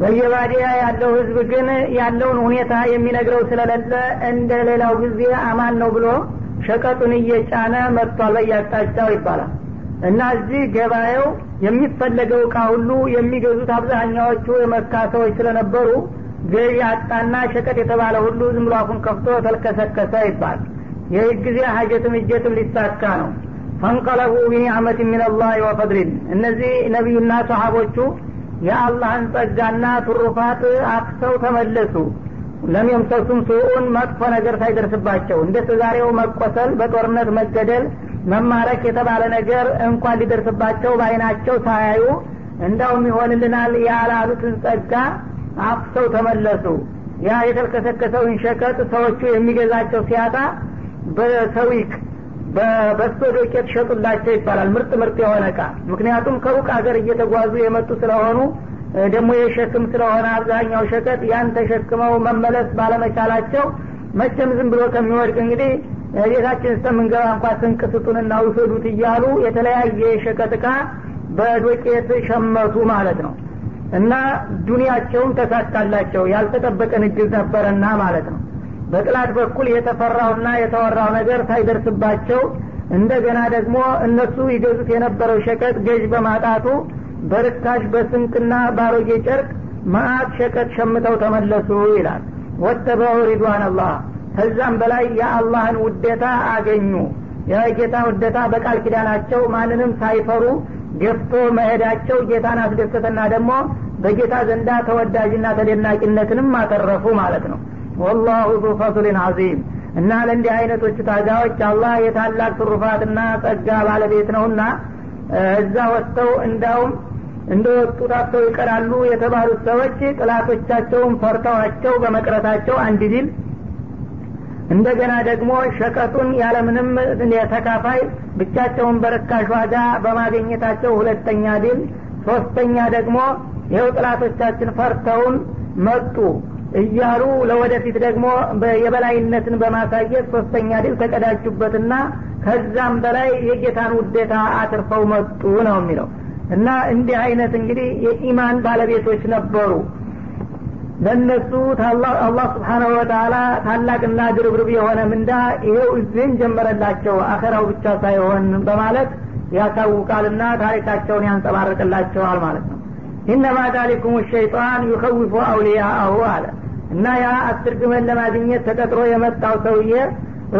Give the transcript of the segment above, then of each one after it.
በየባዲያ ያለው ህዝብ ግን ያለውን ሁኔታ የሚነግረው ስለሌለ እንደ ሌላው ጊዜ አማን ነው ብሎ ሸቀጡን እየጫነ መጥቷል በያቅጣጫው ይባላል። እና እዚህ ገበያው የሚፈለገው እቃ ሁሉ የሚገዙት አብዛኛዎቹ የመካ ሰዎች ስለነበሩ ገዢ አጣና ሸቀጥ የተባለ ሁሉ ዝም ብሎ ከፍቶ ተልከሰከሰ ይባል ይህ ጊዜ ሀጀትም እጀትም ሊሳካ ነው። ፈንቀለቡ ቢኒዕመት ሚንላህ ወፈድሊን። እነዚህ ነቢዩና ሰሀቦቹ የአላህን ጸጋና ትሩፋት አክሰው ተመለሱ። ለም የምሰሱም ሱኡን መጥፎ ነገር ሳይደርስባቸው እንደ ዛሬው መቆሰል በጦርነት መገደል መማረክ የተባለ ነገር እንኳን ሊደርስባቸው በአይናቸው ሳያዩ እንዳውም ይሆንልናል ያላሉትን ጸጋ አፍሰው ተመለሱ። ያ የተልከሰከሰውን ሸቀጥ ሰዎቹ የሚገዛቸው ሲያጣ በሰዊቅ በበስቶ ዶቄት ሸጡላቸው ይባላል። ምርጥ ምርጥ የሆነ እቃ። ምክንያቱም ከሩቅ ሀገር እየተጓዙ የመጡ ስለሆኑ ደግሞ የሸክም ስለሆነ አብዛኛው ሸቀጥ ያን ተሸክመው መመለስ ባለመቻላቸው መቼም ዝም ብሎ ከሚወድቅ እንግዲህ ቤታችን እስከምንገባ እንኳ ስንቅ ስጡንና ውሰዱት እያሉ የተለያየ የሸቀጥ እቃ በዶቄት ሸመቱ ማለት ነው። እና ዱንያቸውም ተሳካላቸው። ያልተጠበቀ ንግድ ነበረና ማለት ነው በጥላት በኩል የተፈራውና የተወራው ነገር ሳይደርስባቸው እንደገና ደግሞ እነሱ ይገዙት የነበረው ሸቀጥ ገዥ በማጣቱ በርካሽ በስንቅና ባሮጌ ጨርቅ ማአት ሸቀጥ ሸምተው ተመለሱ ይላል። ወተበዑ ሪድዋን አላህ። ከዛም በላይ የአላህን ውዴታ አገኙ። የጌታ ውዴታ በቃል ኪዳናቸው ማንንም ሳይፈሩ ገፍቶ መሄዳቸው ጌታን አስደሰተና ደግሞ በጌታ ዘንዳ ተወዳጅና ተደናቂነትንም አተረፉ ማለት ነው ወላሁ ዙ ፈضልን አዚም እና ለእንዲህ አይነቶቹ ታጋዎች አላህ የታላቅ ትሩፋትና ጸጋ ባለቤት ነውና እዛ ወጥተው እንዳውም እንደ ወጡ ታተው ይቀራሉ የተባሉት ሰዎች ጥላቶቻቸውን ፈርተዋቸው በመቅረታቸው አንድ ዲል። እንደገና ደግሞ ሸቀጡን ያለምንም ተካፋይ ብቻቸውን በርካሽ ዋጋ በማግኘታቸው ሁለተኛ ድል ሶስተኛ ደግሞ ይኸው ጥላቶቻችን ፈርተውን መጡ እያሉ ለወደፊት ደግሞ የበላይነትን በማሳየት ሶስተኛ ድል ተቀዳጁበትና ከዛም በላይ የጌታን ውዴታ አትርፈው መጡ ነው የሚለው። እና እንዲህ አይነት እንግዲህ የኢማን ባለቤቶች ነበሩ። ለእነሱ አላህ ስብሓናሁ ወተላ ታላቅና ድርብርብ የሆነ ምንዳ ይሄው እዚህን ጀመረላቸው አኸራው ብቻ ሳይሆን በማለት ያሳውቃልና ታሪካቸውን ያንጸባርቅላቸዋል ማለት ነው። ኢነማ ዛሊኩም ሸይጣን ዩኸዊፉ አውሊያአሁ አለ እና ያ አስር ግመል ለማግኘት ተቀጥሮ የመጣው ሰውዬ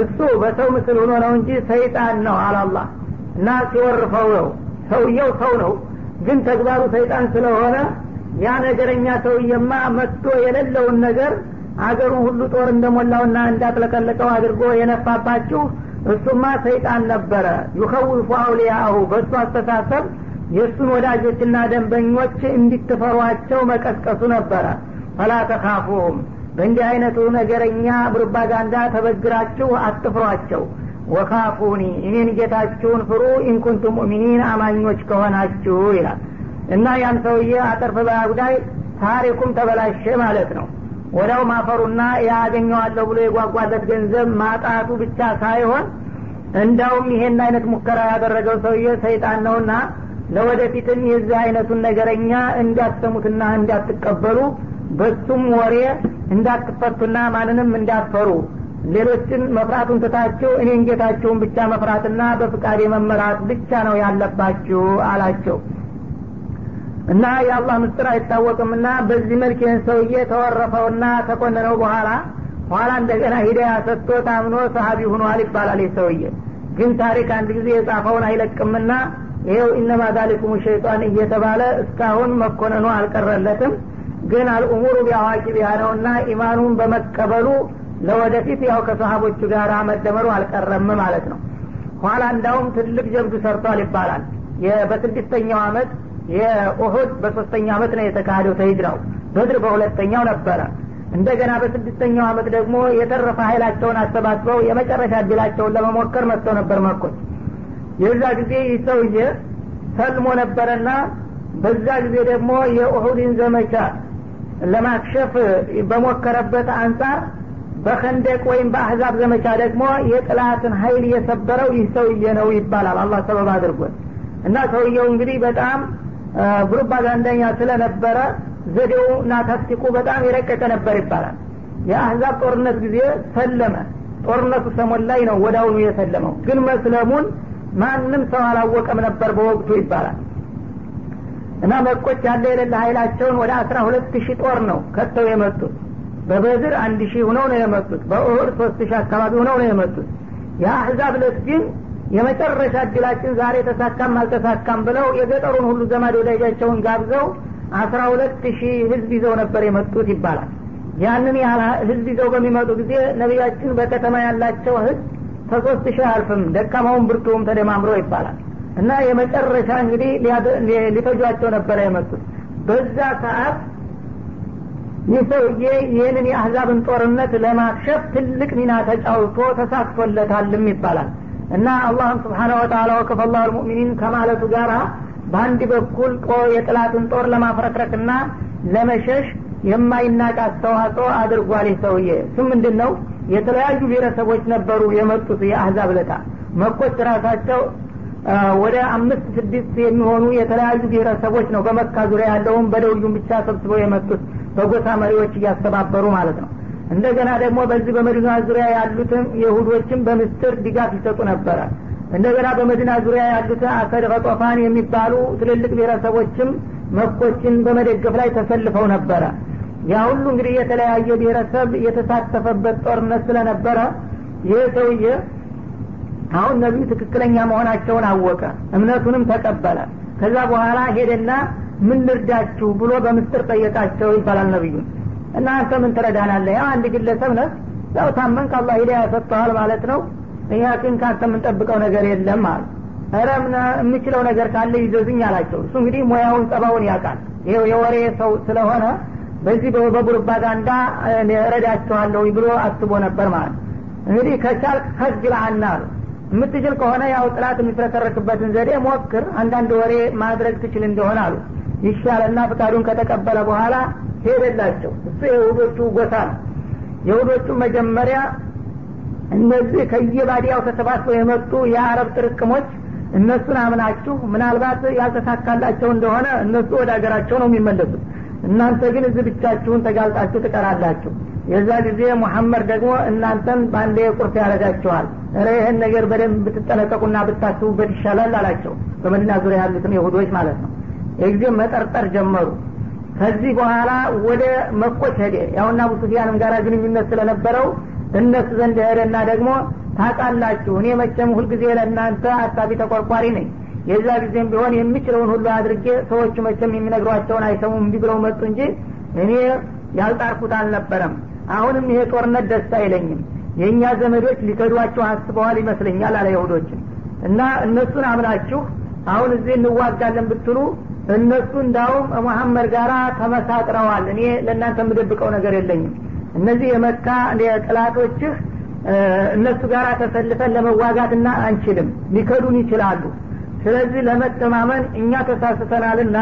እሱ በሰው ምስል ሆኖ ነው እንጂ ሰይጣን ነው አላላህ እና ሲወርፈው ነው። ሰውየው ሰው ነው። ግን ተግባሩ ሰይጣን ስለሆነ ያ ነገረኛ ሰውዬማ መጥቶ የሌለውን ነገር አገሩን ሁሉ ጦር እንደሞላውና እንዳጥለቀለቀው አድርጎ የነፋባችሁ እሱማ ሰይጣን ነበረ። يخوف أولياءه በእሱ አስተሳሰብ የእሱን ወዳጆችና ደንበኞች እንዲትፈሯቸው መቀስቀሱ ነበረ فلا تخافوهم በእንዲህ አይነቱ ነገረኛ ፕሮፓጋንዳ ተበግራችሁ አትፍሯቸው። وخافون እኔን ጌታችሁን ፍሩ إن كنتم مؤمنين አማኞች ከሆናችሁ ይላል። እና ያን ሰውዬ አጠርፍ በጉዳይ ታሪኩም ተበላሸ ማለት ነው። ወዳው ማፈሩና ያገኘዋለሁ ብሎ የጓጓለት ገንዘብ ማጣቱ ብቻ ሳይሆን እንዳውም ይሄን አይነት ሙከራ ያደረገው ሰውዬ ሰይጣን ነውና ለወደፊትም የዚህ አይነቱን ነገረኛ እንዳትሰሙትና እንዳትቀበሉ በሱም ወሬ እንዳትፈቱና ማንንም እንዳትፈሩ። ሌሎችን መፍራቱን ትታችሁ እኔን ጌታችሁን ብቻ መፍራትና በፍቃዴ መመራት ብቻ ነው ያለባችሁ አላቸው። እና የአላህ ምስጢር አይታወቅምና በዚህ መልክ ይህን ሰውዬ ተወረፈውና ተኮነነው በኋላ ኋላ እንደገና ሂዳያ ሰጥቶ ታምኖ ሰሀቢ ሁኗል ይባላል ሰውዬ። ግን ታሪክ አንድ ጊዜ የጻፈውን አይለቅምና ይኸው ኢነማ ዛሊኩም ሸይጣን እየተባለ እስካሁን መኮነኑ አልቀረለትም ግን አልኡሙሩ ቢአዋቂ ነውና ኢማኑን በመቀበሉ ለወደፊት ያው ከሰሀቦቹ ጋር መደመሩ አልቀረም ማለት ነው። ኋላ እንዳውም ትልቅ ጀብዱ ሰርቷል ይባላል። በስድስተኛው አመት የኡሁድ በሶስተኛ አመት ነው የተካሄደው ተሂጅራው። በድር በሁለተኛው ነበረ። እንደገና በስድስተኛው አመት ደግሞ የተረፈ ኃይላቸውን አሰባስበው የመጨረሻ እድላቸውን ለመሞከር መጥተው ነበር መኮች የዛ ጊዜ ይህ ሰውዬ ሰልሞ ነበረና በዛ ጊዜ ደግሞ የኡሁድን ዘመቻ ለማክሸፍ በሞከረበት አንጻር በከንደቅ ወይም በአህዛብ ዘመቻ ደግሞ የጥላትን ሀይል የሰበረው ይህ ሰውዬ ነው ይባላል። አላህ ሰበብ አድርጎት እና ሰውየው እንግዲህ በጣም ፕሮፓጋንዳኛ ስለነበረ ዘዴው እና ታክቲኩ በጣም የረቀቀ ነበር ይባላል። የአህዛብ ጦርነት ጊዜ ሰለመ። ጦርነቱ ሰሞን ላይ ነው ወዳውኑ የሰለመው። ግን መስለሙን ማንም ሰው አላወቀም ነበር በወቅቱ ይባላል እና መቆች ያለ የሌለ ኃይላቸውን ወደ አስራ ሁለት ሺህ ጦር ነው ከተው የመጡት። በበድር አንድ ሺህ ሁነው ነው የመጡት። በኡሁድ ሶስት ሺህ አካባቢ ሁነው ነው የመጡት። የአህዛብ ለት ግን የመጨረሻ እድላችን ዛሬ ተሳካም አልተሳካም ብለው የገጠሩን ሁሉ ዘመድ ወዳጃቸውን ጋብዘው አስራ ሁለት ሺህ ህዝብ ይዘው ነበር የመጡት ይባላል። ያንን ያህል ህዝብ ይዘው በሚመጡ ጊዜ ነቢያችን በከተማ ያላቸው ህዝብ ከሶስት ሺህ አልፍም ደካማውን ብርቱም ተደማምሮ ይባላል እና የመጨረሻ እንግዲህ ሊፈጇቸው ነበረ የመጡት። በዛ ሰዓት ይህ ሰውዬ ይህንን የአህዛብን ጦርነት ለማክሸፍ ትልቅ ሚና ተጫውቶ ተሳክቶለታልም ይባላል። እና አላህም ስብሓነ ወተላ ወከፈ ልሙእሚኒን ከማለቱ ጋር በአንድ በኩል የጥላትን ጦር ለማፍረክረክና ለመሸሽ የማይናቅ አስተዋጽኦ አድርጓል ይህ ሰውዬ። እሱም ምንድን ነው የተለያዩ ብሔረሰቦች ነበሩ የመጡት የአህዛብ ለታ መኮች ራሳቸው ወደ አምስት ስድስት የሚሆኑ የተለያዩ ብሔረሰቦች ነው በመካ ዙሪያ ያለውን በደውዩም ብቻ ሰብስበው የመጡት። በጎሳ መሪዎች እያስተባበሩ ማለት ነው። እንደገና ደግሞ በዚህ በመዲና ዙሪያ ያሉትን የሁዶችም በምስጥር ድጋፍ ይሰጡ ነበረ። እንደገና በመዲና ዙሪያ ያሉትን አሰድ ቀጦፋን የሚባሉ ትልልቅ ብሔረሰቦችም መኮችን በመደገፍ ላይ ተሰልፈው ነበረ። ያ ሁሉ እንግዲህ የተለያየ ብሔረሰብ የተሳተፈበት ጦርነት ስለነበረ ይህ ሰውዬ አሁን ነቢዩ ትክክለኛ መሆናቸውን አወቀ እምነቱንም ተቀበለ። ከዛ በኋላ ሄደና ምን ልርዳችሁ ብሎ በምስጥር ጠየቃቸው ይባላል ነቢዩን እና አንተ ምን ትረዳናለህ? ያው አንድ ግለሰብ ነህ። ያው ታመን ከአላህ ሂዳያ ሰጥተዋል ማለት ነው። እኛ ግን ከአንተ የምንጠብቀው ነገር የለም አሉ። ረ የምችለው ነገር ካለ ይዘዝኝ አላቸው። እሱ እንግዲህ ሙያውን ጸባውን ያውቃል። ይኸው የወሬ ሰው ስለሆነ በዚህ በፕሮፓጋንዳ ረዳችኋለሁ ብሎ አስቦ ነበር ማለት እንግዲህ ከቻልክ ከዝል አና አሉ የምትችል ከሆነ ያው ጥላት የሚፍረከረክበትን ዘዴ ሞክር አንዳንድ ወሬ ማድረግ ትችል እንደሆነ አሉ። ይሻለና ፍቃዱን ከተቀበለ በኋላ ሄደላቸው። እሱ የሁዶቹ ጎሳ ነው። የሁዶቹ መጀመሪያ እነዚህ ከየባዲያው ተሰባስበው የመጡ የአረብ ጥርቅሞች እነሱን አምናችሁ ምናልባት ያልተሳካላቸው እንደሆነ እነሱ ወደ ሀገራቸው ነው የሚመለሱት። እናንተ ግን እዚህ ብቻችሁን ተጋልጣችሁ ትቀራላችሁ። የዛ ጊዜ ሙሐመድ ደግሞ እናንተን በአንድ ቁርስ ያደረጋችኋል ረ ይህን ነገር በደንብ ብትጠነቀቁና ብታስቡበት ይሻላል አላቸው። በመዲና ዙሪያ ያሉትን የሁዶች ማለት ነው። የጊዜ መጠርጠር ጀመሩ። ከዚህ በኋላ ወደ መኮች ሄደ። ያውና አቡ ጋር ግንኙነት ስለነበረው እነሱ ዘንድ ሄደና ደግሞ ታቃላችሁ እኔ መቼም ሁልጊዜ ለእናንተ አሳቢ ተቆርቋሪ ነኝ። የዛ ጊዜም ቢሆን የሚችለውን ሁሉ አድርጌ ሰዎቹ መቼም የሚነግሯቸውን አይሰሙም እንዲ ብለው መጡ እንጂ እኔ ያልጣርኩት አልነበረም። አሁንም ይሄ ጦርነት ደስ አይለኝም የእኛ ዘመዶች ሊከዷቸው አስበዋል ይመስለኛል አለ ይሁዶችን። እና እነሱን አምናችሁ አሁን እዚህ እንዋጋለን ብትሉ እነሱ እንዳውም መሐመድ ጋራ ተመሳጥረዋል። እኔ ለእናንተ የምደብቀው ነገር የለኝም። እነዚህ የመካ ጥላቶችህ እነሱ ጋር ተሰልፈን ለመዋጋትና አንችልም። ሊከዱን ይችላሉ። ስለዚህ ለመተማመን እኛ ተሳስተናልና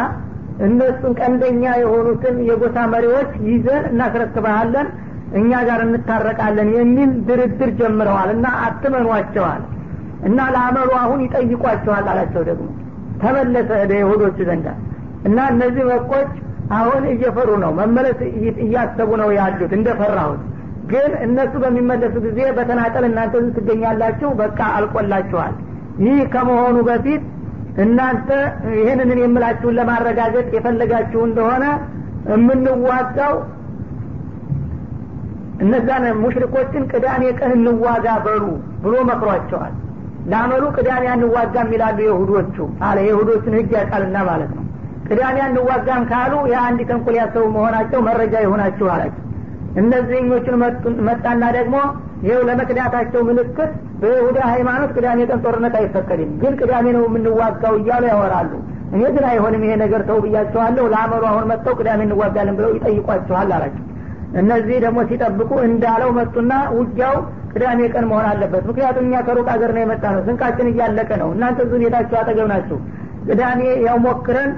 እነሱን ቀንደኛ የሆኑትን የጎሳ መሪዎች ይዘን እናስረክበሃለን እኛ ጋር እንታረቃለን የሚል ድርድር ጀምረዋል እና አትመኗቸዋል እና ለአመሉ አሁን ይጠይቋቸዋል አላቸው ደግሞ። ተመለሰ ወደ ይሁዶቹ ዘንዳ እና እነዚህ መኮች አሁን እየፈሩ ነው። መመለስ እያሰቡ ነው ያሉት እንደፈራሁት። ግን እነሱ በሚመለሱ ጊዜ በተናጠል እናንተ ትገኛላችሁ በቃ አልቆላችኋል። ይህ ከመሆኑ በፊት እናንተ ይህንን የምላችሁን ለማረጋገጥ የፈለጋችሁ እንደሆነ የምንዋጋው እነዛን ሙሽሪኮችን ቅዳሜ ቀን እንዋጋ በሉ ብሎ መክሯቸዋል። ለአመሉ ቅዳሜ አንዋጋም ይላሉ የሁዶቹ አለ የሁዶቹን ህግ ያውቃልና ማለት ነው። ቅዳሜ አንዋጋም ካሉ የአንድ ተንኮል ያሰቡ መሆናቸው መረጃ ይሆናችሁ አላቸው። እነዚህኞቹን መጣና ደግሞ ይኸው ለመክዳታቸው ምልክት በይሁዳ ሃይማኖት ቅዳሜ ቀን ጦርነት አይፈቀድም። ግን ቅዳሜ ነው የምንዋጋው እያሉ ያወራሉ። እኔ ግን አይሆንም ይሄ ነገር ተው ብያቸዋለሁ ለአመሉ አሁን መጥተው ቅዳሜ እንዋጋለን ብለው ይጠይቋቸዋል አላቸው እነዚህ ደግሞ ሲጠብቁ እንዳለው መጡና ውጊያው ቅዳሜ ቀን መሆን አለበት። ምክንያቱም እኛ ከሩቅ ሀገር ነው የመጣ ነው ስንቃችን እያለቀ ነው። እናንተ ዙ ቤታችሁ አጠገብ ናችሁ። ቅዳሜ ያው ሞክረን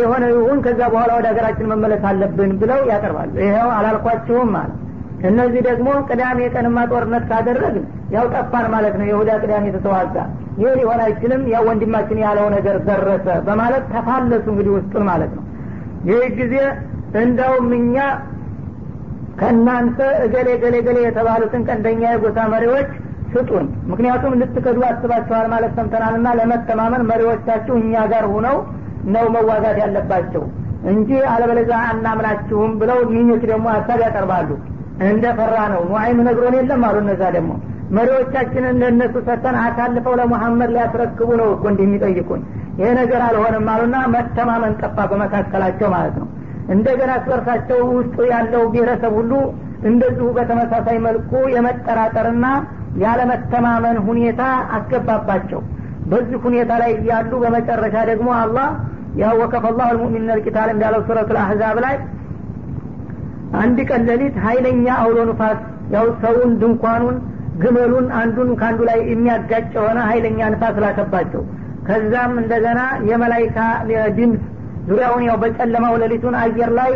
የሆነ ይሁን ከዛ በኋላ ወደ ሀገራችን መመለስ አለብን ብለው ያቀርባሉ። ይኸው አላልኳችሁም ማለት እነዚህ ደግሞ ቅዳሜ ቀንማ ጦርነት ካደረግን ያው ጠፋን ማለት ነው። የሁዳ ቅዳሜ ተተዋጋ። ይህ ሊሆን አይችልም። ያው ወንድማችን ያለው ነገር ደረሰ በማለት ተፋለሱ እንግዲህ ውስጡን ማለት ነው። ይህ ጊዜ እንደውም እኛ ከእናንተ እገሌ ገሌ ገሌ የተባሉትን ቀንደኛ የጎሳ መሪዎች ስጡን። ምክንያቱም ልትከዱ አስባችኋል ማለት ሰምተናል ና ለመተማመን መሪዎቻችሁ እኛ ጋር ሁነው ነው መዋጋት ያለባቸው እንጂ አለበለዛ አናምናችሁም ብለው ሚኞች ደግሞ ሀሳብ ያቀርባሉ። እንደ ፈራ ነው። ኑዓይም ነግሮን የለም አሉ እነዛ ደግሞ። መሪዎቻችንን ለእነሱ ሰተን አሳልፈው ለሙሐመድ ሊያስረክቡ ነው እኮ እንዲህ የሚጠይቁን። ይሄ ነገር አልሆነም አሉና መተማመን ጠፋ በመካከላቸው ማለት ነው እንደገና ስበርሳቸው ውስጡ ያለው ብሔረሰብ ሁሉ እንደዚሁ በተመሳሳይ መልኩ የመጠራጠርና ያለመተማመን ሁኔታ አስገባባቸው። በዚህ ሁኔታ ላይ ያሉ በመጨረሻ ደግሞ አላህ ያው ወከፈ ላሁ ልሙእሚኒን ልቂታል እንዳለው ሱረቱ ልአህዛብ ላይ አንድ ቀን ሌሊት ሀይለኛ አውሎ ንፋስ ያው ሰውን ድንኳኑን ግመሉን አንዱን ከአንዱ ላይ የሚያጋጭ የሆነ ሀይለኛ ንፋስ ላከባቸው። ከዛም እንደገና የመላይካ ድምፅ ዙሪያውን ያው በጨለማው ሌሊቱን አየር ላይ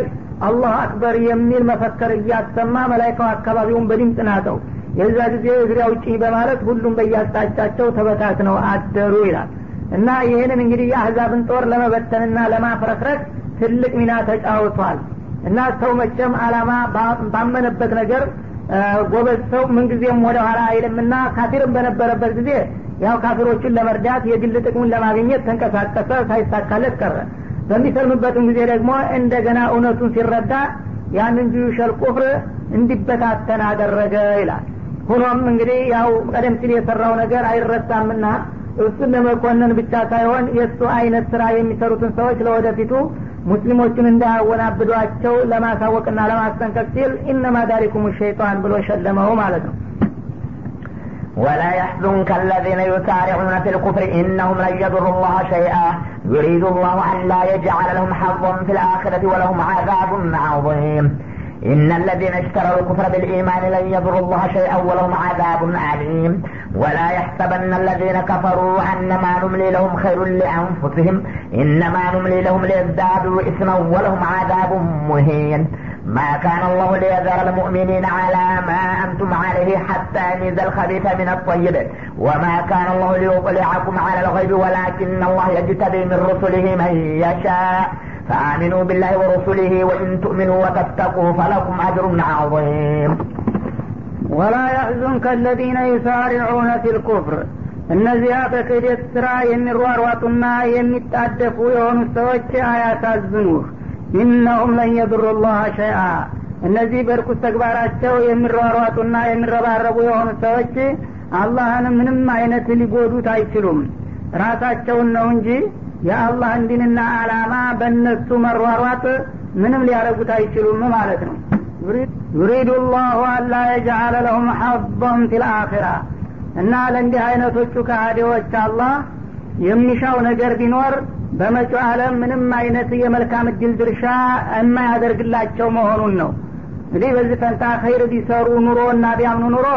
አላህ አክበር የሚል መፈከር እያሰማ መላይካው አካባቢውን በድምፅ ናጠው የዛ ጊዜ እግሪያ ውጭ በማለት ሁሉም በያስጣጫቸው ተበታትነው አደሩ ይላል። እና ይህንን እንግዲህ የአህዛብን ጦር ለመበተንና ለማፍረክረክ ትልቅ ሚና ተጫውቷል። እና ሰው መቼም አላማ ባመነበት ነገር ጎበዝ ሰው ምንጊዜም ወደ ኋላ አይልምና ካፊርም በነበረበት ጊዜ ያው ካፊሮቹን ለመርዳት የግል ጥቅሙን ለማግኘት ተንቀሳቀሰ ሳይሳካለት ቀረ በሚሰልምበትም ጊዜ ደግሞ እንደገና እውነቱን ሲረዳ ያንን ጁዩሸል ኩፍር እንዲበታተን አደረገ ይላል። ሆኖም እንግዲህ ያው ቀደም ሲል የሰራው ነገር አይረሳምና እሱን ለመኮነን ብቻ ሳይሆን የእሱ አይነት ስራ የሚሰሩትን ሰዎች ለወደፊቱ ሙስሊሞቹን እንዳያወናብዷቸው ለማሳወቅና ለማስጠንቀቅ ሲል ኢነማ ዳሪኩም ሸይጣን ብሎ ሸለመው ማለት ነው ولا يحزنك الذين يسارعون في الكفر إنهم لن يضروا الله شيئا. يريد الله أن لا يجعل لهم حظا في الآخرة ولهم عذاب عظيم. إن الذين اشتروا الكفر بالإيمان لن يضروا الله شيئا ولهم عذاب عليم ولا يحسبن الذين كفروا أنما نملي لهم خير لأنفسهم إنما نملي لهم ليزدادوا إثما ولهم عذاب مهين. ما كان الله ليذر المؤمنين على ما أنتم عليه حتى يميز الخبيث من الطيب وما كان الله ليطلعكم على الغيب ولكن الله يجتبي من رسله من يشاء فآمنوا بالله ورسله وإن تؤمنوا وتتقوا فلكم أجر عظيم ولا يحزنك الذين يسارعون في الكفر እነዚያ በክህደት ስራ የሚሯሯጡና የሚጣደፉ የሆኑ ሰዎች አያሳዝኑህ ኢነሁም ለን የድሩ ላህ ሸይአ እነዚህ በርኩስ ተግባራቸው የሚሯሯጡና የሚረባረቡ የሆኑ ሰዎች አላህን ምንም አይነት ሊጎዱት አይችሉም። ራሳቸውን ነው እንጂ የአላህን ዲንና አላማ በእነሱ መሯሯጥ ምንም ሊያደረጉት አይችሉም ማለት ነው። ዩሪዱ ላሁ አላ የጃአለ ለሁም ሐظን ፊ ልአኪራ እና ለእንዲህ አይነቶቹ ከሃዲዎች አላህ የሚሻው ነገር ቢኖር በመጪው ዓለም ምንም አይነት የመልካም እድል ድርሻ የማያደርግላቸው መሆኑን ነው። እንግዲህ በዚህ ፈንታ ኸይር ቢሰሩ ኑሮ እና ቢያምኑ ኑሮ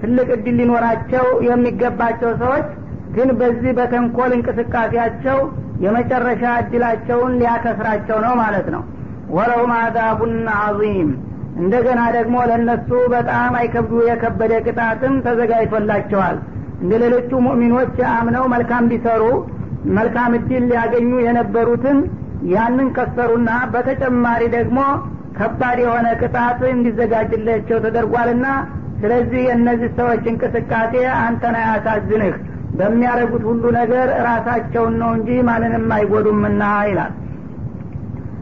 ትልቅ እድል ሊኖራቸው የሚገባቸው ሰዎች ግን በዚህ በተንኮል እንቅስቃሴያቸው የመጨረሻ እድላቸውን ሊያከስራቸው ነው ማለት ነው። ወለሁም አዛቡን አዚም እንደገና ደግሞ ለእነሱ በጣም አይከብዱ የከበደ ቅጣትም ተዘጋጅቶላቸዋል። እንደ ሌሎቹ ሙእሚኖች አምነው መልካም ቢሰሩ መልካም እድል ሊያገኙ የነበሩትን ያንን ከሰሩና በተጨማሪ ደግሞ ከባድ የሆነ ቅጣት እንዲዘጋጅላቸው ተደርጓልና ስለዚህ የእነዚህ ሰዎች እንቅስቃሴ አንተን አያሳዝንህ። በሚያደርጉት ሁሉ ነገር ራሳቸውን ነው እንጂ ማንንም አይጎዱምና ይላል።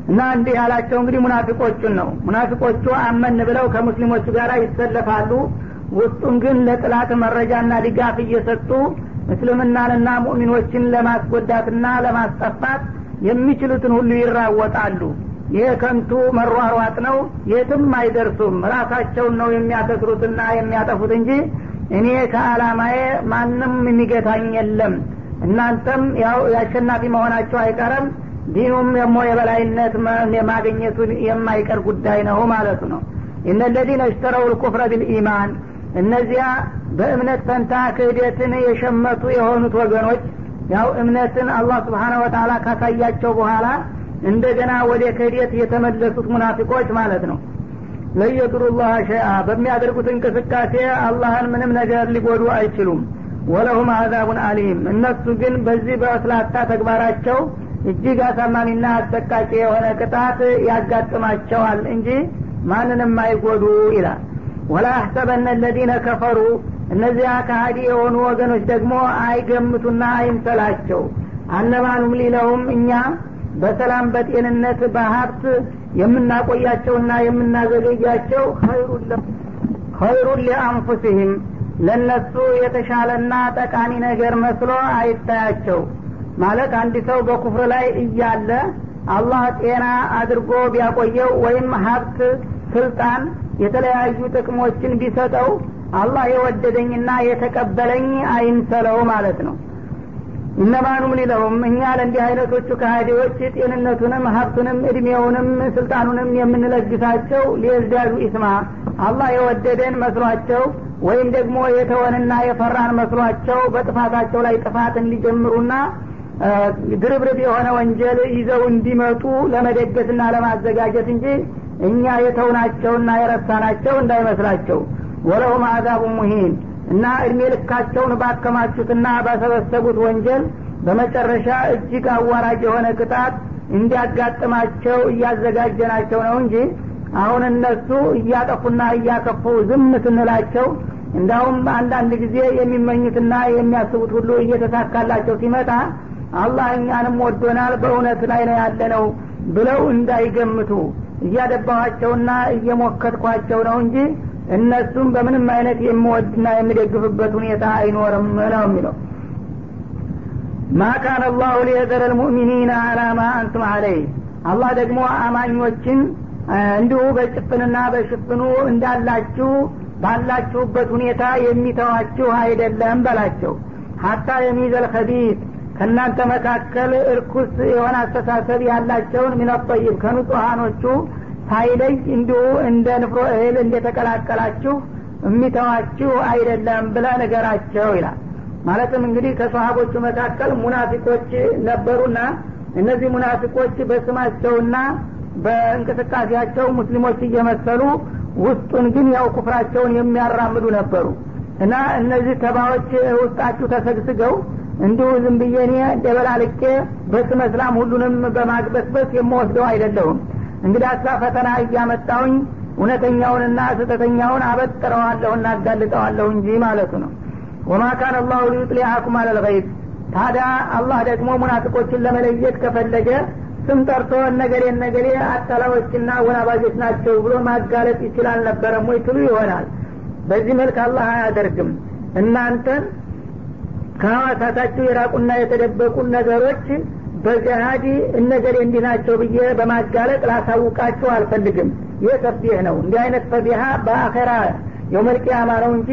እና እንዲህ ያላቸው እንግዲህ ሙናፊቆቹን ነው። ሙናፊቆቹ አመን ብለው ከሙስሊሞቹ ጋር ይሰለፋሉ። ውስጡን ግን ለጥላት መረጃና ድጋፍ እየሰጡ እስልምናንና ሙእሚኖችን ለማስጎዳትና ለማስጠፋት የሚችሉትን ሁሉ ይራወጣሉ። ይሄ ከንቱ መሯሯጥ ነው። የትም አይደርሱም። ራሳቸውን ነው የሚያከስሩትና የሚያጠፉት እንጂ እኔ ከአላማዬ ማንም የሚገታኝ የለም። እናንተም ያው የአሸናፊ መሆናቸው አይቀርም። ዲኑም ደግሞ የበላይነት የማግኘቱን የማይቀር ጉዳይ ነው ማለቱ ነው። እነ ለዚነ እሽተረው ልኩፍረ ቢልኢማን እነዚያ በእምነት ፈንታ ክህደትን የሸመቱ የሆኑት ወገኖች ያው እምነትን አላህ ስብሓነ ወተላ ካሳያቸው በኋላ እንደገና ወደ ክህደት የተመለሱት ሙናፊቆች ማለት ነው። ለየድሩ ላህ ሸይአ በሚያደርጉት እንቅስቃሴ አላህን ምንም ነገር ሊጎዱ አይችሉም። ወለሁም አዛቡን አሊም። እነሱ ግን በዚህ በእስላታ ተግባራቸው እጅግ አሳማሚና አሰቃቂ የሆነ ቅጣት ያጋጥማቸዋል እንጂ ማንንም አይጎዱ ይላል ወላ አሕሰበነ ለዚነ ከፈሩ። እነዚያ ከሀዲ የሆኑ ወገኖች ደግሞ አይገምቱና አይምሰላቸው። አነማኑም ሊለውም እኛ በሰላም በጤንነት በሀብት የምናቆያቸውና የምናዘገያቸው ኸይሩን ሊአንፉሲህም ለነሱ የተሻለና ጠቃሚ ነገር መስሎ አይታያቸው። ማለት አንድ ሰው በኩፍር ላይ እያለ አላህ ጤና አድርጎ ቢያቆየው ወይም ሀብት ስልጣን የተለያዩ ጥቅሞችን ቢሰጠው አላህ የወደደኝና የተቀበለኝ አይምሰለው ማለት ነው። እነማኑም ሊለውም እኛ ለእንዲህ አይነቶቹ ከሃዲዎች ጤንነቱንም ሀብቱንም እድሜውንም ስልጣኑንም የምንለግሳቸው ሊየዝዳዱ ኢስማ አላህ የወደደን መስሏቸው ወይም ደግሞ የተወንና የፈራን መስሏቸው በጥፋታቸው ላይ ጥፋትን ሊጀምሩና ድርብርብ የሆነ ወንጀል ይዘው እንዲመጡ ለመደገስና ለማዘጋጀት እንጂ እኛ የተውናቸውና የረሳናቸው እንዳይመስላቸው። ወለሁም አዛቡ ሙሂን እና እድሜ ልካቸውን ባከማቹትና ባሰበሰቡት ወንጀል በመጨረሻ እጅግ አዋራጅ የሆነ ቅጣት እንዲያጋጥማቸው እያዘጋጀናቸው ነው እንጂ አሁን እነሱ እያጠፉና እያከፉ ዝም ስንላቸው እንዳውም አንዳንድ ጊዜ የሚመኙትና የሚያስቡት ሁሉ እየተሳካላቸው ሲመጣ አላህ እኛንም ወዶናል በእውነት ላይ ነው ያለ ነው ብለው እንዳይገምቱ እያደባኋቸውና እየሞከትኳቸው ነው እንጂ እነሱም በምንም አይነት የምወድና የሚደግፍበት ሁኔታ አይኖርም ነው የሚለው። ማ አላሁ ሊየዘረ ልሙእሚኒን አላ ማ አንቱም አለይ አላህ ደግሞ አማኞችን እንዲሁ በጭፍንና በሽፍኑ እንዳላችሁ ባላችሁበት ሁኔታ የሚተዋችሁ አይደለም በላቸው። ሀታ የሚዘል ከቢት ከእናንተ መካከል እርኩስ የሆነ አስተሳሰብ ያላቸውን ሚነጠይብ ከንጹሀኖቹ ሳይለይ እንዲሁ እንደ ንፍሮ እህል እንደተቀላቀላችሁ የሚተዋችሁ አይደለም ብለ ነገራቸው ይላል። ማለትም እንግዲህ ከሰሀቦቹ መካከል ሙናፊቆች ነበሩና እነዚህ ሙናፊቆች በስማቸውና በእንቅስቃሴያቸው ሙስሊሞች እየመሰሉ ውስጡን ግን ያው ኩፍራቸውን የሚያራምዱ ነበሩ። እና እነዚህ ተባዎች ውስጣችሁ ተሰግስገው እንዲሁ ዝም ብዬ እኔ ደበላልቄ በስመ እስላም ሁሉንም በማግበስበስ የምወስደው አይደለሁም። እንግዲህ አስላ ፈተና እያመጣውኝ እውነተኛውንና ስህተተኛውን አበጥረዋለሁ እናጋልጠዋለሁ እንጂ ማለቱ ነው። ወማ ካን አላሁ ሊዩጥሊአኩም አለልገይብ ታዲያ አላህ ደግሞ ሙናፊቆችን ለመለየት ከፈለገ ስም ጠርቶ እነገሌ እነገሌ አታላዎችና ወናባጆች ናቸው ብሎ ማጋለጥ ይችል አልነበረም ወይ ትሉ ይሆናል። በዚህ መልክ አላህ አያደርግም። እናንተን ከሐዋሳታችሁ የራቁና የተደበቁ ነገሮች በገሃዲ እነገሌ እንዲህ ናቸው ብዬ በማጋለጥ ላሳውቃችሁ አልፈልግም። ይህ ተፍዲህ ነው። እንዲህ አይነት ፈዲሃ በአኸራ የውመልቅያማ ነው እንጂ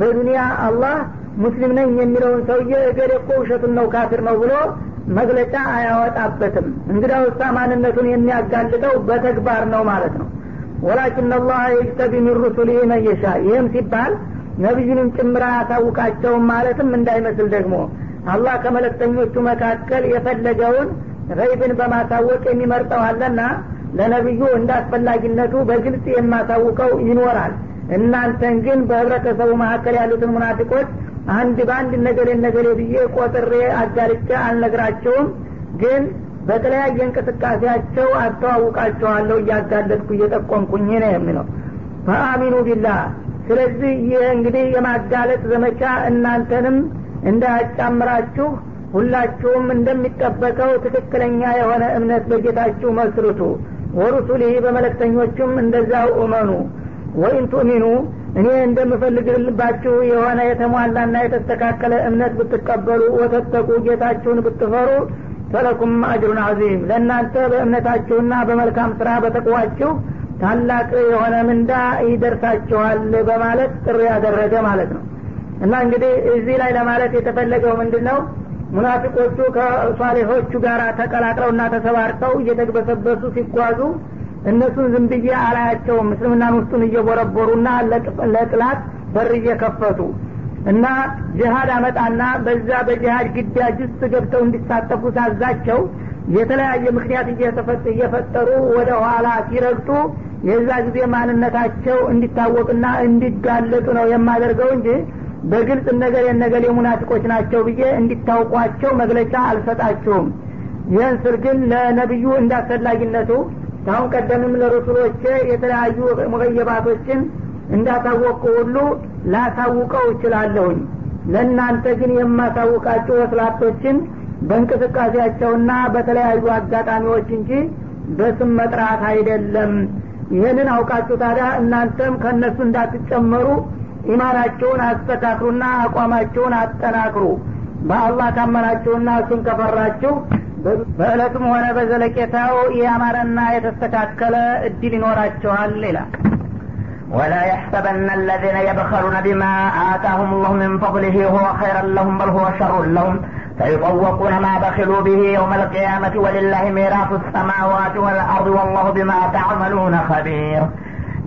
በዱንያ አላህ ሙስሊም ነኝ የሚለውን ሰውዬ እገሌ እኮ ውሸቱን ነው ካፊር ነው ብሎ መግለጫ አያወጣበትም። እንግዲህ ውሳ ማንነቱን የሚያጋልጠው በተግባር ነው ማለት ነው። ወላኪን አላህ የጅተቢ ሚን ሩሱሊህ መየሻ ይህም ሲባል ነቢዩንም ጭምር አያሳውቃቸውም ማለትም እንዳይመስል ደግሞ አላህ ከመለክተኞቹ መካከል የፈለገውን ገይብን በማሳወቅ የሚመርጠው አለና ለነቢዩ እንደ አስፈላጊነቱ በግልጽ የማሳውቀው ይኖራል። እናንተን ግን በህብረተሰቡ መካከል ያሉትን ሙናፊቆች አንድ በአንድ ነገሌ ነገሌ ብዬ ቆጥሬ አጋልጬ አልነግራቸውም። ግን በተለያየ እንቅስቃሴያቸው አስተዋውቃቸዋለሁ እያጋለጥኩ እየጠቆምኩኝ ነው የሚለው ፈአሚኑ ቢላህ ስለዚህ ይህ እንግዲህ የማጋለጥ ዘመቻ እናንተንም እንዳያጫምራችሁ ሁላችሁም እንደሚጠበቀው ትክክለኛ የሆነ እምነት በጌታችሁ መስርቱ። ወሩሱሊህ በመለክተኞቹም እንደዛው እመኑ። ወይን ቱእሚኑ እኔ እንደምፈልግልባችሁ የሆነ የተሟላና የተስተካከለ እምነት ብትቀበሉ ወተተቁ ጌታችሁን ብትፈሩ ፈለኩም አጅሩን አዚም ለእናንተ በእምነታችሁና በመልካም ስራ በተቅዋችሁ ታላቅ የሆነ ምንዳ ይደርሳችኋል በማለት ጥሪ ያደረገ ማለት ነው። እና እንግዲህ እዚህ ላይ ለማለት የተፈለገው ምንድን ነው ሙናፊቆቹ ከሷሌሆቹ ጋር ተቀላቅለውና ተሰባርተው እየተግበሰበሱ ሲጓዙ እነሱን ዝም ብዬ አላያቸውም። እስልምናን ውስጡን እየቦረቦሩና ለጥላት በር እየከፈቱ እና ጅሃድ አመጣና በዛ በጅሃድ ግዳጅ ውስጥ ገብተው እንዲሳተፉ ሳዛቸው የተለያየ ምክንያት እየፈጠሩ ወደ ኋላ ሲረግጡ የዛ ጊዜ ማንነታቸው እንዲታወቅና እንዲጋለጡ ነው የማደርገው እንጂ በግልጽ ነገር የነገሌ ሙናፊቆች ናቸው ብዬ እንዲታውቋቸው መግለጫ አልሰጣችሁም ይህን ስል ግን ለነቢዩ እንዳስፈላጊነቱ ካሁን ቀደምም ለረሱሎች የተለያዩ ሙቀየባቶችን እንዳሳወቁ ሁሉ ላሳውቀው እችላለሁኝ። ለእናንተ ግን የማሳውቃቸው ወስላቶችን በእንቅስቃሴያቸውና በተለያዩ አጋጣሚዎች እንጂ በስም መጥራት አይደለም ይህንን አውቃችሁ ታዲያ እናንተም ከእነሱ እንዳትጨመሩ ኢማናቸውን አስተካክሩና አቋማቸውን አጠናክሩ በአላህ ካመናችሁና እሱን ከፈራችሁ በእለቱም ሆነ በዘለቄታው ያማረና የተስተካከለ እድል ይኖራቸዋል ይላል ولا يحسبن الذين يبخلون بما آتاهم الله من فضله هو خيرا لهم بل هو شر لهم سيطوقون ما بخلوا به يوم القيامة ولله ميراث السماوات والأرض والله بما تعملون خبير.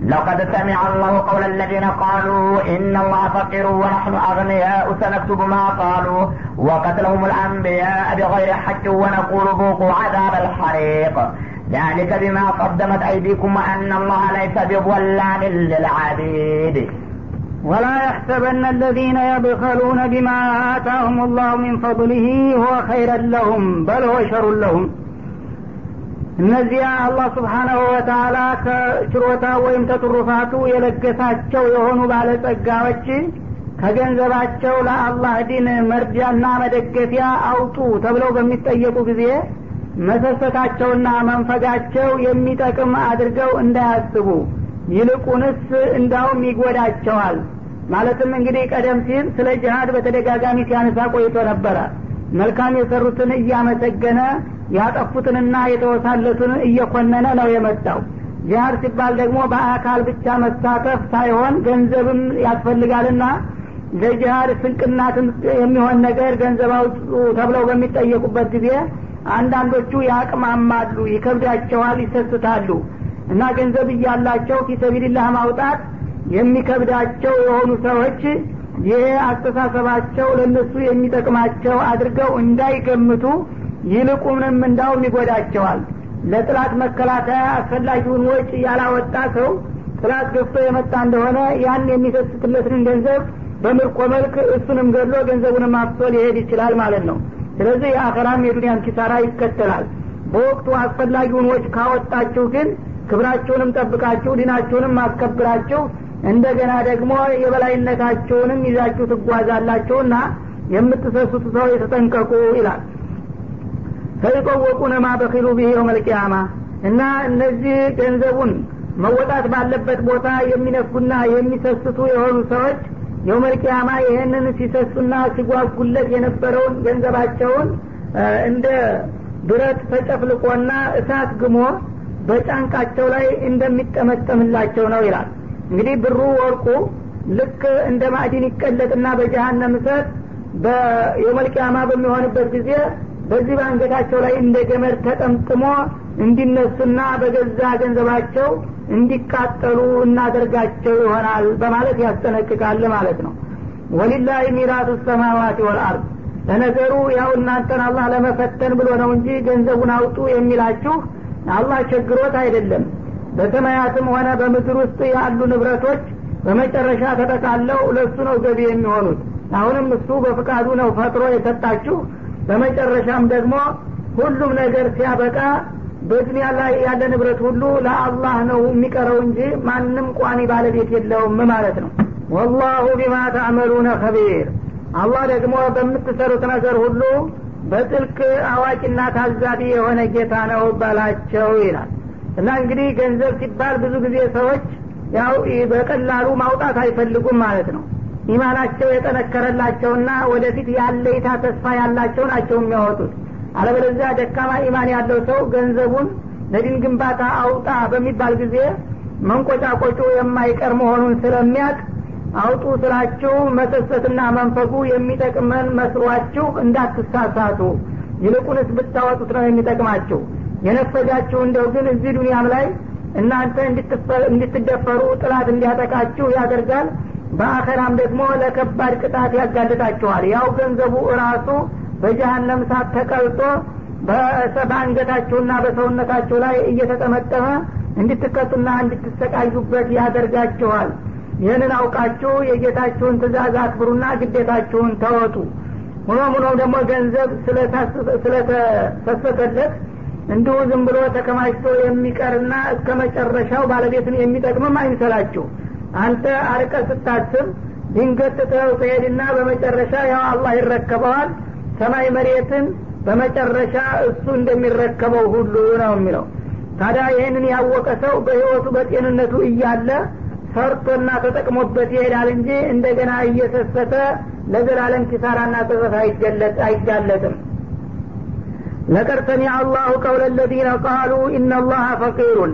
لقد سمع الله قول الذين قالوا إن الله فقير ونحن أغنياء سنكتب ما قالوا وقتلهم الأنبياء بغير حق ونقول ذوقوا عذاب الحريق. ذلك بما قدمت أيديكم وأن الله ليس بظلام للعبيد. ولا يحسبن الذين يبخلون بما آتاهم الله من فضله هو خيرا لهم بل هو شر لهم እነዚያ አላህ ስብሓናሁ ወተላ ከችሮታ ወይም ተጥሩፋቱ የለገሳቸው የሆኑ ባለጸጋዎች ከገንዘባቸው ለአላህ ዲን መርጃና መደገፊያ አውጡ ተብለው በሚጠየቁ ጊዜ መሰሰታቸውና መንፈጋቸው የሚጠቅም አድርገው እንዳያስቡ ይልቁንስ እንዳውም ይጎዳቸዋል። ማለትም እንግዲህ ቀደም ሲል ስለ ጅሀድ በተደጋጋሚ ሲያነሳ ቆይቶ ነበረ። መልካም የሰሩትን እያመሰገነ ያጠፉትንና የተወሳለቱን እየኮነነ ነው የመጣው። ጂሃድ ሲባል ደግሞ በአካል ብቻ መሳተፍ ሳይሆን ገንዘብም ያስፈልጋልና ለጂሃድ ስንቅና የሚሆን ነገር ገንዘብ አውጡ ተብለው በሚጠየቁበት ጊዜ አንዳንዶቹ ያቅማማሉ ይከብዳቸዋል ይሰስታሉ እና ገንዘብ እያላቸው ፊሰቢልላህ ማውጣት የሚከብዳቸው የሆኑ ሰዎች ይህ አስተሳሰባቸው ለእነሱ የሚጠቅማቸው አድርገው እንዳይገምቱ ይልቁንም እንዳውም ይጎዳቸዋል። ለጥላት መከላከያ አስፈላጊውን ወጪ ያላወጣ ሰው ጥላት ገፍቶ የመጣ እንደሆነ ያን የሚሰስትለትን ገንዘብ በምርኮ መልክ እሱንም ገድሎ ገንዘቡንም አፍቶ ሊሄድ ይችላል ማለት ነው። ስለዚህ የአኸራም የዱንያም ኪሳራ ይከተላል። በወቅቱ አስፈላጊውን ወጪ ካወጣችሁ ግን ክብራችሁንም ጠብቃችሁ ዲናችሁንም አስከብራችሁ እንደገና ደግሞ የበላይነታችሁንም ይዛችሁ ትጓዛላችሁና የምትሰሱት ሰው የተጠንቀቁ ይላል። ፈይጠወቁነ ማ በኪሉ ብሄ የውመልቅያማ እና እነዚህ ገንዘቡን መወጣት ባለበት ቦታ የሚነፉና የሚሰስቱ የሆኑ ሰዎች የውመልቅያማ ይህንን ሲሰሱና ሲጓጉለት የነበረውን ገንዘባቸውን እንደ ብረት ተጨፍልቆና እሳት ግሞ በጫንቃቸው ላይ እንደሚጠመጠምላቸው ነው ይላል። እንግዲህ ብሩ ወርቁ ልክ እንደ ማዕዲን ይቀለጥና በጀሃነም እሳት የመልቅያማ በሚሆንበት ጊዜ በዚህ በአንገታቸው ላይ እንደ ገመድ ተጠምጥሞ እንዲነሱና በገዛ ገንዘባቸው እንዲቃጠሉ እናደርጋቸው ይሆናል በማለት ያስጠነቅቃል ማለት ነው። ወሊላህ ሚራቱ ሰማዋት ወልአርድ። ለነገሩ ያው እናንተን አላህ ለመፈተን ብሎ ነው እንጂ ገንዘቡን አውጡ የሚላችሁ አላህ ቸግሮት አይደለም። በሰማያትም ሆነ በምድር ውስጥ ያሉ ንብረቶች በመጨረሻ ተጠቃለው ለእሱ ነው ገቢ የሚሆኑት። አሁንም እሱ በፍቃዱ ነው ፈጥሮ የሰጣችሁ። በመጨረሻም ደግሞ ሁሉም ነገር ሲያበቃ በዱኒያ ላይ ያለ ንብረት ሁሉ ለአላህ ነው የሚቀረው እንጂ ማንም ቋሚ ባለቤት የለውም ማለት ነው። ወላሁ ቢማ ተዕመሉነ ከቢር አላህ ደግሞ በምትሰሩት ነገር ሁሉ በጥልቅ አዋቂና ታዛቢ የሆነ ጌታ ነው ባላቸው ይላል። እና እንግዲህ ገንዘብ ሲባል ብዙ ጊዜ ሰዎች ያው በቀላሉ ማውጣት አይፈልጉም ማለት ነው። ኢማናቸው የጠነከረላቸውና ወደፊት ያለይታ ተስፋ ያላቸው ናቸው የሚያወጡት። አለበለዚያ ደካማ ኢማን ያለው ሰው ገንዘቡን ለዲን ግንባታ አውጣ በሚባል ጊዜ መንቆጫቆጩ የማይቀር መሆኑን ስለሚያቅ አውጡ ስላችሁ መሰሰትና መንፈጉ የሚጠቅመን መስሏችሁ እንዳትሳሳቱ። ይልቁንስ ብታወጡት ነው የሚጠቅማችሁ። የነፈጋችሁ እንደው ግን እዚህ ዱኒያም ላይ እናንተ እንድትደፈሩ ጥላት እንዲያጠቃችሁ ያደርጋል። በአኸራም ደግሞ ለከባድ ቅጣት ያጋልጣችኋል። ያው ገንዘቡ እራሱ በጀሃነም ሳት ተቀልጦ በአንገታችሁና በሰውነታችሁ ላይ እየተጠመጠመ እንድትቀጡና እንድትሰቃዩበት ያደርጋችኋል ይህንን አውቃችሁ የጌታችሁን ትእዛዝ አክብሩና ግዴታችሁን ተወጡ። ሆኖ ሆኖ ደግሞ ገንዘብ ስለተፈሰተለት እንዲሁ ዝም ብሎ ተከማችቶ የሚቀርና እስከ መጨረሻው ባለቤትን የሚጠቅምም አይምሰላችሁ። አንተ አርቀ ስታስብ ድንገት ትተው ትሄድና በመጨረሻ ያው አላህ ይረከበዋል። ሰማይ መሬትን በመጨረሻ እሱ እንደሚረከበው ሁሉ ነው የሚለው። ታዲያ ይህንን ያወቀ ሰው በህይወቱ በጤንነቱ እያለ ሰርቶና ተጠቅሞበት ይሄዳል እንጂ እንደገና እየሰሰተ ለዘላለም ኪሳራና ጥፈት አይጋለጥም። ለቀድ ሰሚዐ አላሁ ቀውለ ለዚነ ቃሉ ኢነላሀ ፈቂሩን።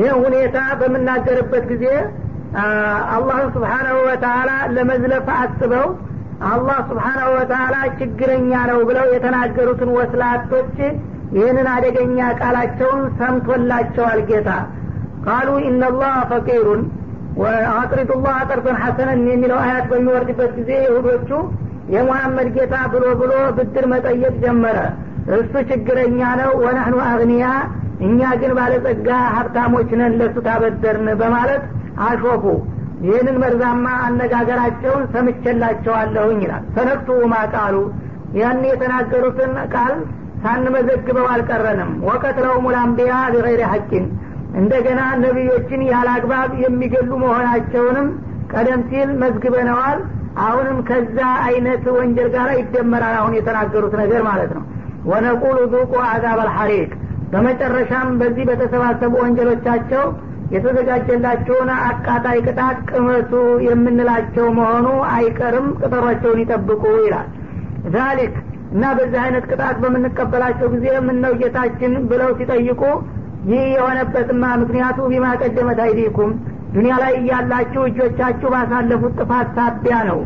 ይህ ሁኔታ በምናገርበት ጊዜ አላህን ስብሓናሁ ወተላ ለመዝለፍ አስበው አላህ ስብሓናሁ ወተላ ችግረኛ ነው ብለው የተናገሩትን ወስላቶች ይህንን አደገኛ ቃላቸውን ሰምቶላቸዋል ጌታ። ቃሉ ኢነላህ ፈቂሩን አቅሪዱ ላህ ቀርበን ሐሰነን የሚለው አያት በሚወርድበት ጊዜ ይሁዶቹ የሙሐመድ ጌታ ብሎ ብሎ ብድር መጠየቅ ጀመረ። እሱ ችግረኛ ነው ወነህኑ አግኒያ እኛ ግን ባለጸጋ ሀብታሞች ነን ለሱ ታበደርን በማለት አሾፉ። ይህንን መርዛማ አነጋገራቸውን ሰምቼላቸዋለሁኝ ይላል። ሰነክቱ ማቃሉ ያን የተናገሩትን ቃል ሳንመዘግበው አልቀረንም። ወቀትለው ሙላምቢያ ቢገይር ሐቂን እንደገና ነቢዮችን ያለ የሚገሉ መሆናቸውንም ቀደም ሲል መዝግበነዋል። አሁንም ከዛ አይነት ወንጀል ጋር ይደመራል አሁን የተናገሩት ነገር ማለት ነው። ወነቁሉ ዙቁ አዛብ አልሐሪቅ። በመጨረሻም በዚህ በተሰባሰቡ ወንጀሎቻቸው የተዘጋጀላቸውን አቃጣይ ቅጣት ቅመሱ የምንላቸው መሆኑ አይቀርም ቅጠሯቸውን ይጠብቁ ይላል። ዛሊክ እና በዚህ አይነት ቅጣት በምንቀበላቸው ጊዜ ምነው ጌታችን ብለው ሲጠይቁ ይህ የሆነበትማ ምክንያቱ ቢማ ቀደመት አይዲኩም ዱኒያ ላይ እያላችሁ እጆቻችሁ ባሳለፉት ጥፋት ሳቢያ ነው።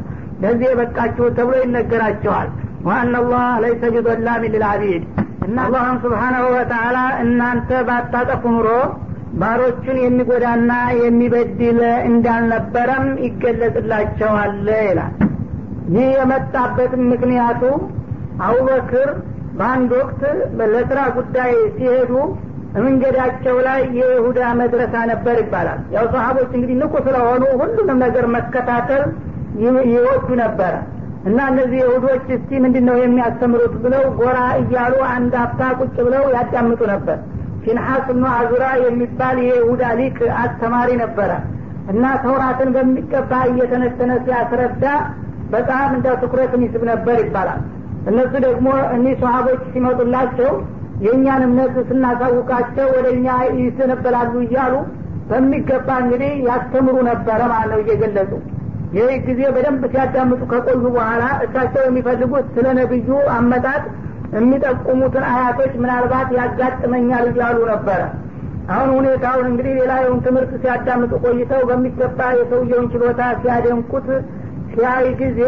ለዚህ የበቃችሁ ተብሎ ይነገራቸዋል። ዋና ላህ ለይሰ ቢዘላሚ ልልአቢድ እና አላህም ስብሓናሁ ወተላ እናንተ ባታጠፉ ኑሮ ባሮቹን የሚጎዳና የሚበድል እንዳልነበረም ይገለጽላቸዋል ይላል። ይህ የመጣበትም ምክንያቱ አቡበክር በአንድ ወቅት ለስራ ጉዳይ ሲሄዱ መንገዳቸው ላይ የይሁዳ መድረሳ ነበር ይባላል። ያው ሰሀቦች እንግዲህ ንቁ ስለሆኑ ሁሉንም ነገር መከታተል ይወዱ ነበረ እና እነዚህ የሁዶች እስቲ ምንድን ነው የሚያስተምሩት ብለው ጎራ እያሉ አንድ አፍታ ቁጭ ብለው ያዳምጡ ነበር። ፊንሐስ ብኑ አዙራ የሚባል የይሁዳ ሊቅ አስተማሪ ነበረ። እና ተውራትን በሚገባ እየተነተነ ሲያስረዳ በጣም እንደ ትኩረትን ይስብ ነበር ይባላል። እነሱ ደግሞ እኒህ ሰሀቦች ሲመጡላቸው የእኛን እምነት ስናሳውቃቸው ወደ እኛ ይሰነበላሉ እያሉ በሚገባ እንግዲህ ያስተምሩ ነበረ ማለት ነው እየገለጹ። ይህ ጊዜ በደንብ ሲያዳምጡ ከቆዩ በኋላ እሳቸው የሚፈልጉት ስለ ነቢዩ አመጣጥ የሚጠቁሙትን አያቶች ምናልባት ያጋጥመኛል እያሉ ነበረ። አሁን ሁኔታውን እንግዲህ ሌላውን ትምህርት ሲያዳምጡ ቆይተው በሚገባ የሰውየውን ችሎታ ሲያደንቁት ሲያይ ጊዜ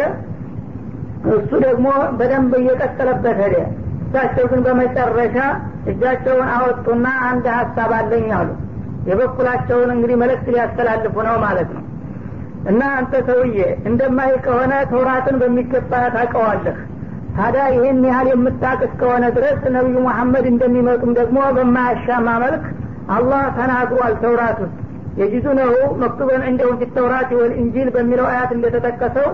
እሱ ደግሞ በደንብ እየቀጠለበት ሄደ እሳቸው ግን በመጨረሻ እጃቸውን አወጡና አንድ ሀሳብ አለኝ አሉ። የበኩላቸውን እንግዲህ መልእክት ሊያስተላልፉ ነው ማለት ነው። እና አንተ ሰውዬ እንደማይ ከሆነ ተውራትን በሚገባ ታቀዋለህ ታዲያ ይህን ያህል የምታቅ እስከሆነ ድረስ ነቢዩ መሐመድ እንደሚመጡም ደግሞ በማያሻማ መልክ አላህ ተናግሯል ተውራት ውስጥ የጂዙነሁ መክቱበን እንደሁም ፊተውራት ወልእንጂል በሚለው አያት እንደተጠቀሰው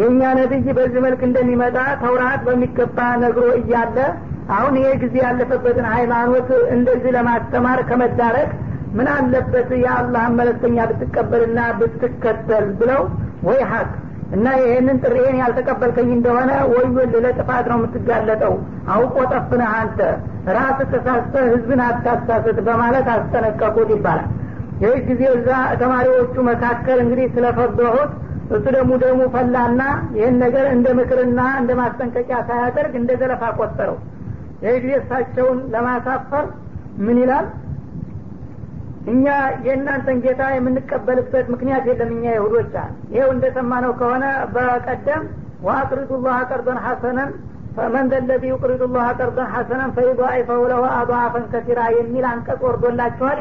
የእኛ ነቢይ በዚህ መልክ እንደሚመጣ ተውራት በሚገባ ነግሮ እያለ አሁን ይሄ ጊዜ ያለፈበትን ሃይማኖት እንደዚህ ለማስተማር ከመዳረግ ምን አለበት? የአላህን መለክተኛ ብትቀበልና ብትከተል ብለው ወይ ሀቅ እና ይህንን ጥሪዬን ያልተቀበልከኝ እንደሆነ ወዮል ለጥፋት ነው የምትጋለጠው። አውቆ ጠፍነህ አንተ! ራስ ተሳስተህ ህዝብን አታሳስት በማለት አስጠነቀቁት ይባላል። ይህ ጊዜ እዛ ተማሪዎቹ መካከል እንግዲህ ስለፈበሁት እሱ ደግሞ ደግሞ ፈላና ይህን ነገር እንደ ምክርና እንደ ማስጠንቀቂያ ሳያደርግ እንደ ዘለፋ ቆጠረው። ይህ ጊዜ እሳቸውን ለማሳፈር ምን ይላል? እኛ የእናንተን ጌታ የምንቀበልበት ምክንያት የለም እኛ ይሁዶች አል ይኸው እንደሰማነው ከሆነ በቀደም ወአቅሪዱ ላህ ቀርበን ሐሰነን ፈመን ዘለዚ ዩቅሪዱ ላህ ቀርበን ሐሰነን ፈይضአይፈው ለሁ አضዓፈን ከሲራ የሚል አንቀጽ ወርዶላችኋል